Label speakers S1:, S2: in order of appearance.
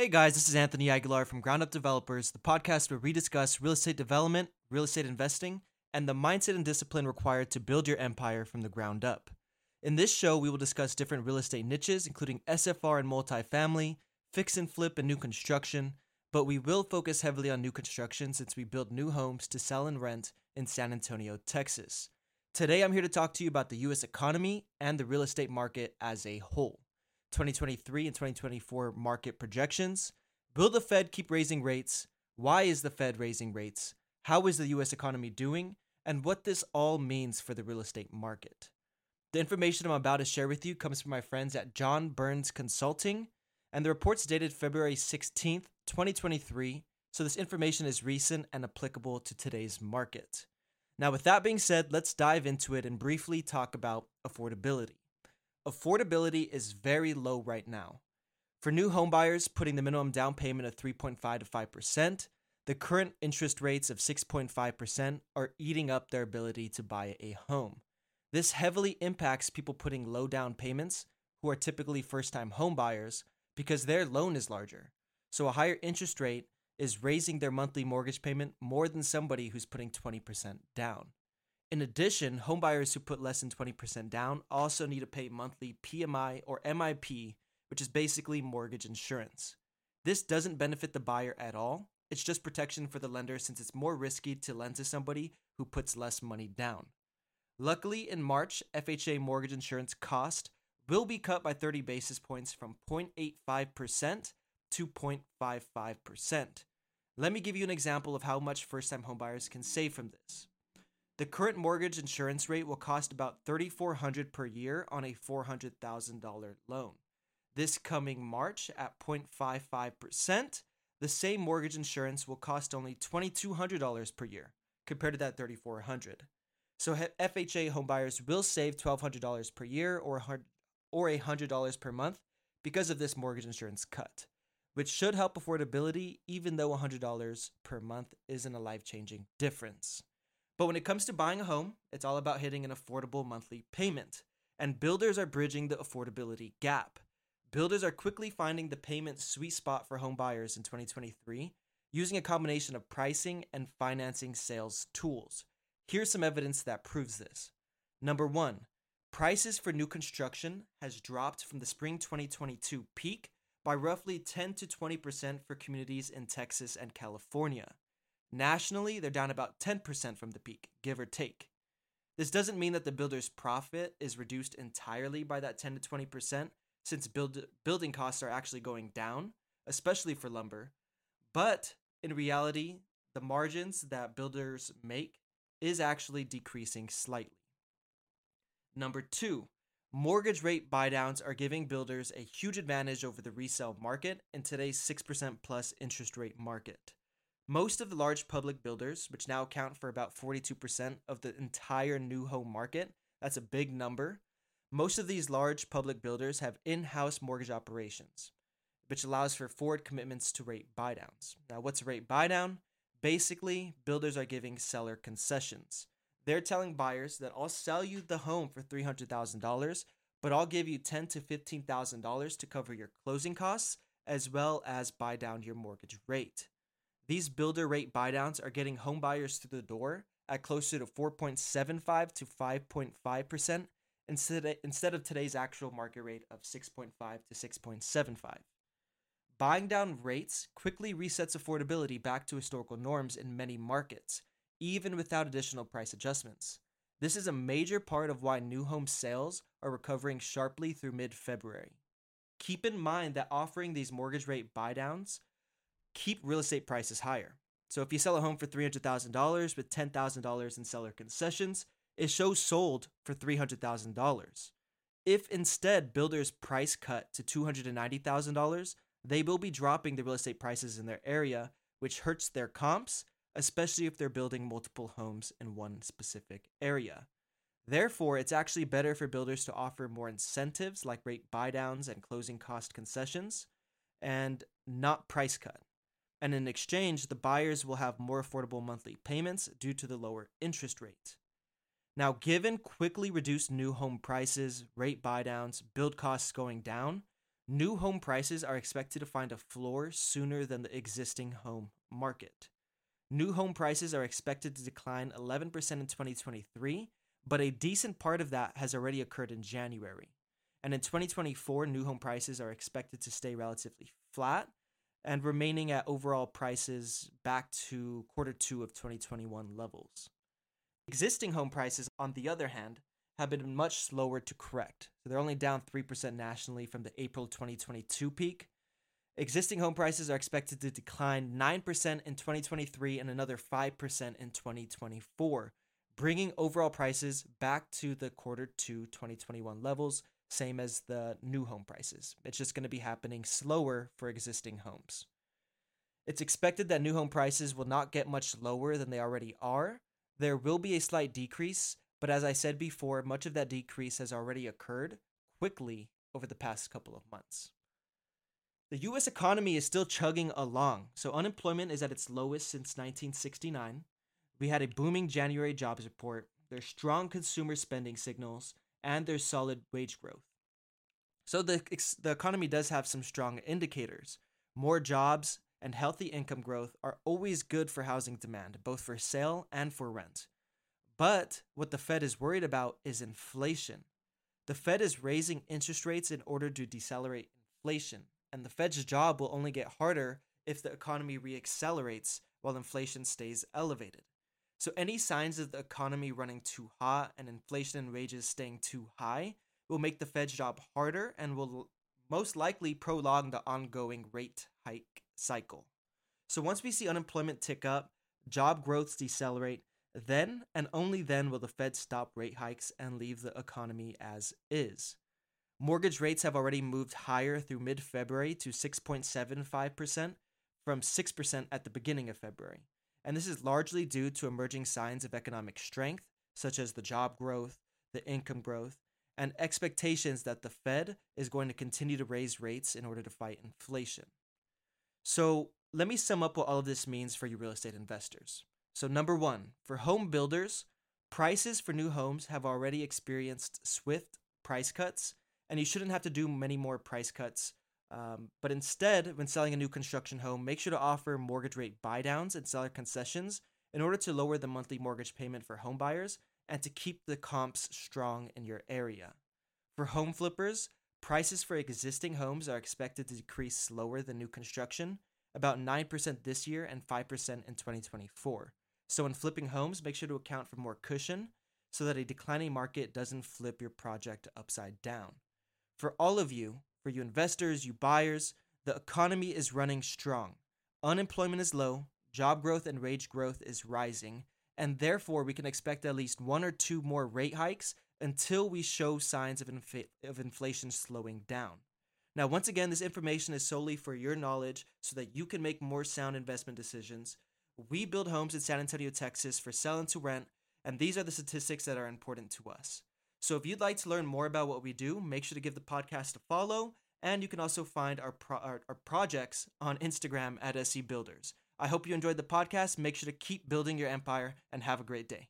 S1: Hey guys, this is Anthony Aguilar from Ground Up Developers, the podcast where we discuss real estate development, real estate investing, and the mindset and discipline required to build your empire from the ground up. In this show, we will discuss different real estate niches, including SFR and multifamily, fix and flip, and new construction. But we will focus heavily on new construction since we build new homes to sell and rent in San Antonio, Texas. Today, I'm here to talk to you about the US economy and the real estate market as a whole. 2023 and 2024 market projections. Will the Fed keep raising rates? Why is the Fed raising rates? How is the US economy doing? And what this all means for the real estate market. The information I'm about to share with you comes from my friends at John Burns Consulting, and the report's dated February 16th, 2023, so this information is recent and applicable to today's market. Now, with that being said, let's dive into it and briefly talk about affordability affordability is very low right now. For new homebuyers, putting the minimum down payment of 3.5 to 5%, the current interest rates of 6.5% are eating up their ability to buy a home. This heavily impacts people putting low down payments who are typically first time homebuyers because their loan is larger. So a higher interest rate is raising their monthly mortgage payment more than somebody who's putting 20% down. In addition, homebuyers who put less than 20% down also need to pay monthly PMI or MIP, which is basically mortgage insurance. This doesn't benefit the buyer at all. It's just protection for the lender since it's more risky to lend to somebody who puts less money down. Luckily, in March, FHA mortgage insurance cost will be cut by 30 basis points from 0.85% to 0.55%. Let me give you an example of how much first time homebuyers can save from this. The current mortgage insurance rate will cost about 3,400 per year on a $400,000 loan. This coming March at 0.55%, the same mortgage insurance will cost only $2,200 per year compared to that 3,400. So FHA homebuyers will save $1,200 per year or or $100 per month because of this mortgage insurance cut, which should help affordability even though $100 per month isn't a life-changing difference. But when it comes to buying a home, it's all about hitting an affordable monthly payment. And builders are bridging the affordability gap. Builders are quickly finding the payment sweet spot for home buyers in 2023 using a combination of pricing and financing sales tools. Here's some evidence that proves this. Number 1, prices for new construction has dropped from the spring 2022 peak by roughly 10 to 20% for communities in Texas and California. Nationally, they're down about 10% from the peak, give or take. This doesn't mean that the builder's profit is reduced entirely by that 10 to 20%, since build, building costs are actually going down, especially for lumber. But in reality, the margins that builders make is actually decreasing slightly. Number two, mortgage rate buydowns are giving builders a huge advantage over the resale market in today's 6% plus interest rate market. Most of the large public builders, which now account for about 42% of the entire new home market, that's a big number. Most of these large public builders have in house mortgage operations, which allows for forward commitments to rate buydowns. Now, what's a rate buydown? Basically, builders are giving seller concessions. They're telling buyers that I'll sell you the home for $300,000, but I'll give you 10 to $15,000 to cover your closing costs as well as buy down your mortgage rate. These builder rate buydowns are getting home buyers through the door at closer to 4.75 to 5.5% instead of, instead of today's actual market rate of 6.5 to 6.75. Buying down rates quickly resets affordability back to historical norms in many markets, even without additional price adjustments. This is a major part of why new home sales are recovering sharply through mid February. Keep in mind that offering these mortgage rate buydowns keep real estate prices higher. So if you sell a home for $300,000 with $10,000 in seller concessions, it shows sold for $300,000. If instead builders price cut to $290,000, they will be dropping the real estate prices in their area, which hurts their comps, especially if they're building multiple homes in one specific area. Therefore, it's actually better for builders to offer more incentives like rate buydowns and closing cost concessions and not price cut and in exchange, the buyers will have more affordable monthly payments due to the lower interest rate. Now, given quickly reduced new home prices, rate buydowns, build costs going down, new home prices are expected to find a floor sooner than the existing home market. New home prices are expected to decline 11% in 2023, but a decent part of that has already occurred in January. And in 2024, new home prices are expected to stay relatively flat and remaining at overall prices back to quarter two of 2021 levels. Existing home prices, on the other hand, have been much slower to correct. So they're only down 3% nationally from the April 2022 peak. Existing home prices are expected to decline 9% in 2023 and another 5% in 2024, bringing overall prices back to the quarter two 2021 levels same as the new home prices. It's just going to be happening slower for existing homes. It's expected that new home prices will not get much lower than they already are. There will be a slight decrease, but as I said before, much of that decrease has already occurred quickly over the past couple of months. The US economy is still chugging along, so unemployment is at its lowest since 1969. We had a booming January jobs report, there's strong consumer spending signals, and there's solid wage growth. So the, the economy does have some strong indicators. More jobs and healthy income growth are always good for housing demand, both for sale and for rent. But what the Fed is worried about is inflation. The Fed is raising interest rates in order to decelerate inflation, and the Fed's job will only get harder if the economy reaccelerates while inflation stays elevated. So any signs of the economy running too hot and inflation and wages staying too high will make the Fed's job harder and will most likely prolong the ongoing rate hike cycle. So once we see unemployment tick up, job growths decelerate, then and only then will the Fed stop rate hikes and leave the economy as is. Mortgage rates have already moved higher through mid February to 6.75% from 6% at the beginning of February and this is largely due to emerging signs of economic strength, such as the job growth, the income growth, and expectations that the Fed is going to continue to raise rates in order to fight inflation. So, let me sum up what all of this means for you real estate investors. So, number one, for home builders, prices for new homes have already experienced swift price cuts, and you shouldn't have to do many more price cuts um, but instead, when selling a new construction home, make sure to offer mortgage rate buydowns and seller concessions in order to lower the monthly mortgage payment for home buyers and to keep the comps strong in your area. For home flippers, prices for existing homes are expected to decrease slower than new construction, about 9% this year and 5% in 2024. So, when flipping homes, make sure to account for more cushion so that a declining market doesn't flip your project upside down. For all of you for you investors, you buyers, the economy is running strong. Unemployment is low, job growth and wage growth is rising, and therefore we can expect at least one or two more rate hikes until we show signs of, inf- of inflation slowing down. Now, once again, this information is solely for your knowledge so that you can make more sound investment decisions. We build homes in San Antonio, Texas for sell and to rent, and these are the statistics that are important to us. So if you'd like to learn more about what we do, make sure to give the podcast a follow. And you can also find our, pro- our, our projects on Instagram at SE Builders. I hope you enjoyed the podcast. Make sure to keep building your empire and have a great day.